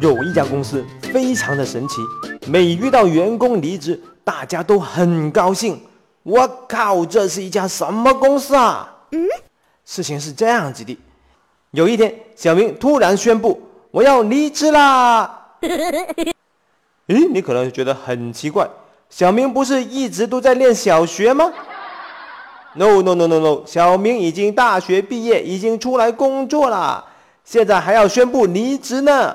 有一家公司非常的神奇，每遇到员工离职，大家都很高兴。我靠，这是一家什么公司啊？嗯，事情是这样子的，有一天，小明突然宣布我要离职啦。咦，你可能觉得很奇怪，小明不是一直都在练小学吗？No No No No No，小明已经大学毕业，已经出来工作了，现在还要宣布离职呢。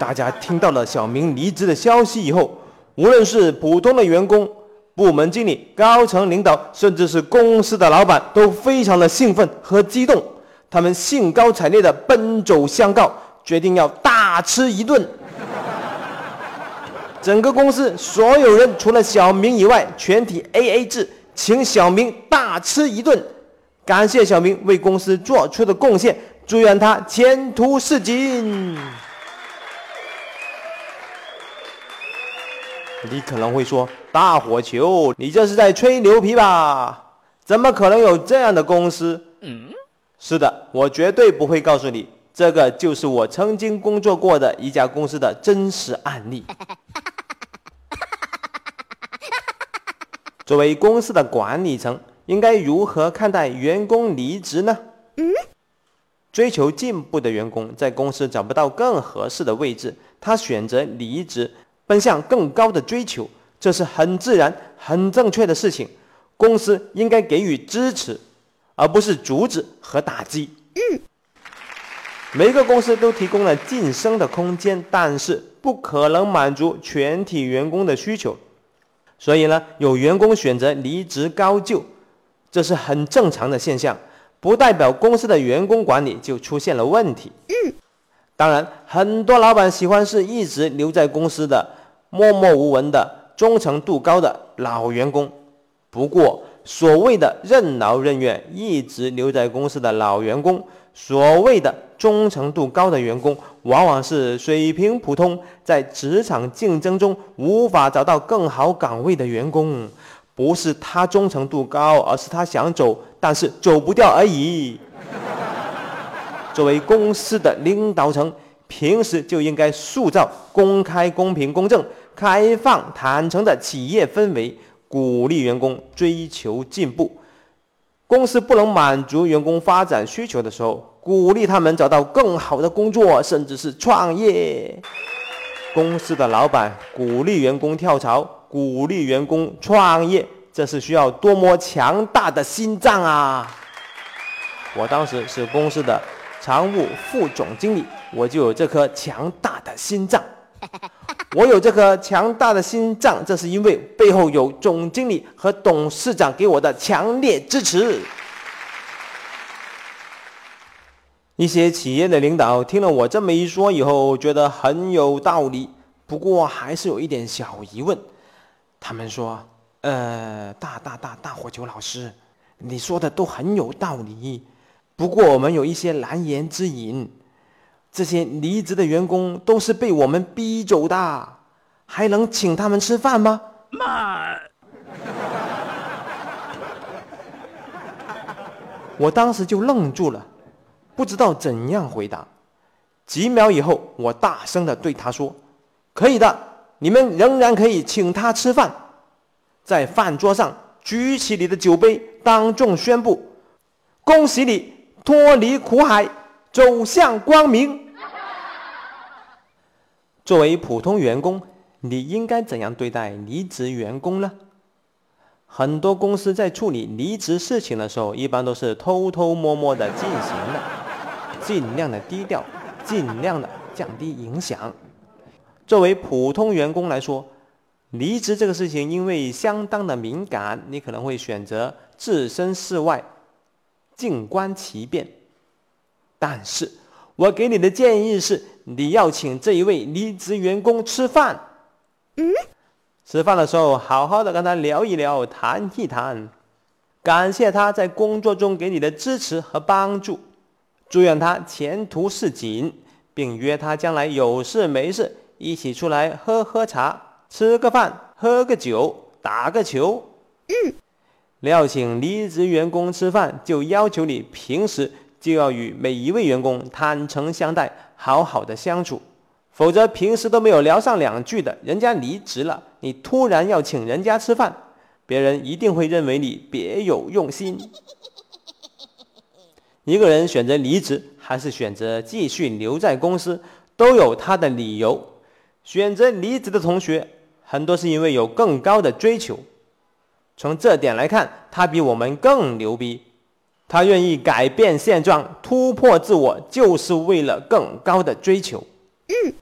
大家听到了小明离职的消息以后，无论是普通的员工、部门经理、高层领导，甚至是公司的老板，都非常的兴奋和激动。他们兴高采烈地奔走相告，决定要大吃一顿。整个公司所有人除了小明以外，全体 A A 制，请小明大吃一顿，感谢小明为公司做出的贡献，祝愿他前途似锦。你可能会说：“大火球，你这是在吹牛皮吧？怎么可能有这样的公司？”嗯，是的，我绝对不会告诉你，这个就是我曾经工作过的一家公司的真实案例。作为公司的管理层，应该如何看待员工离职呢？嗯，追求进步的员工在公司找不到更合适的位置，他选择离职。奔向更高的追求，这是很自然、很正确的事情。公司应该给予支持，而不是阻止和打击。嗯，每个公司都提供了晋升的空间，但是不可能满足全体员工的需求。所以呢，有员工选择离职高就，这是很正常的现象，不代表公司的员工管理就出现了问题。当然，很多老板喜欢是一直留在公司的。默默无闻的、忠诚度高的老员工。不过，所谓的任劳任怨、一直留在公司的老员工，所谓的忠诚度高的员工，往往是水平普通，在职场竞争中无法找到更好岗位的员工。不是他忠诚度高，而是他想走，但是走不掉而已。作为公司的领导层，平时就应该塑造公开、公平、公正。开放、坦诚的企业氛围，鼓励员工追求进步。公司不能满足员工发展需求的时候，鼓励他们找到更好的工作，甚至是创业。公司的老板鼓励员工跳槽，鼓励员工创业，这是需要多么强大的心脏啊！我当时是公司的常务副总经理，我就有这颗强大的心脏。我有这颗强大的心脏，这是因为背后有总经理和董事长给我的强烈支持。一些企业的领导听了我这么一说以后，觉得很有道理，不过还是有一点小疑问。他们说：“呃，大大大大火球老师，你说的都很有道理，不过我们有一些难言之隐。”这些离职的员工都是被我们逼走的，还能请他们吃饭吗？妈！我当时就愣住了，不知道怎样回答。几秒以后，我大声的对他说：“可以的，你们仍然可以请他吃饭。在饭桌上举起你的酒杯，当众宣布：恭喜你脱离苦海。”走向光明。作为普通员工，你应该怎样对待离职员工呢？很多公司在处理离职事情的时候，一般都是偷偷摸摸的进行的，尽量的低调，尽量的降低影响。作为普通员工来说，离职这个事情因为相当的敏感，你可能会选择置身事外，静观其变。但是，我给你的建议是，你要请这一位离职员工吃饭。嗯，吃饭的时候，好好的跟他聊一聊，谈一谈，感谢他在工作中给你的支持和帮助，祝愿他前途似锦，并约他将来有事没事一起出来喝喝茶、吃个饭、喝个酒、打个球。嗯，要请离职员工吃饭，就要求你平时。就要与每一位员工坦诚相待，好好的相处。否则，平时都没有聊上两句的，人家离职了，你突然要请人家吃饭，别人一定会认为你别有用心。一个人选择离职还是选择继续留在公司，都有他的理由。选择离职的同学，很多是因为有更高的追求。从这点来看，他比我们更牛逼。他愿意改变现状、突破自我，就是为了更高的追求。嗯。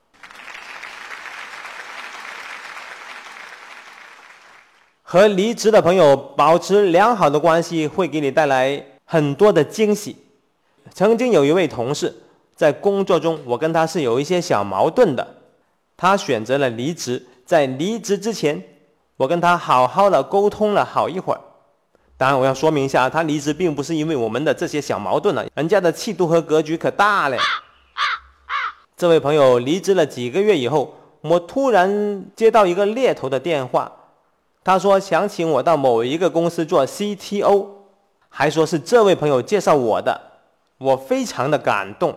和离职的朋友保持良好的关系，会给你带来很多的惊喜。曾经有一位同事，在工作中，我跟他是有一些小矛盾的，他选择了离职。在离职之前，我跟他好好的沟通了好一会儿。当然，我要说明一下，他离职并不是因为我们的这些小矛盾了，人家的气度和格局可大了。这位朋友离职了几个月以后，我突然接到一个猎头的电话。他说想请我到某一个公司做 CTO，还说是这位朋友介绍我的，我非常的感动。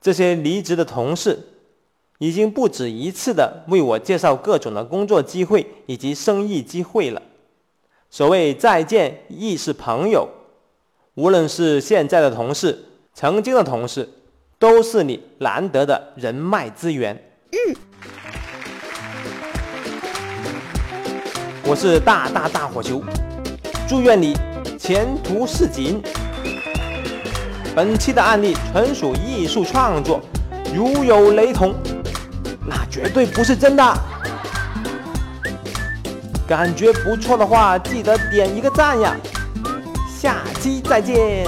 这些离职的同事已经不止一次的为我介绍各种的工作机会以及生意机会了。所谓再见亦是朋友，无论是现在的同事，曾经的同事，都是你难得的人脉资源。嗯。我是大大大火球，祝愿你前途似锦。本期的案例纯属艺术创作，如有雷同，那绝对不是真的。感觉不错的话，记得点一个赞呀！下期再见。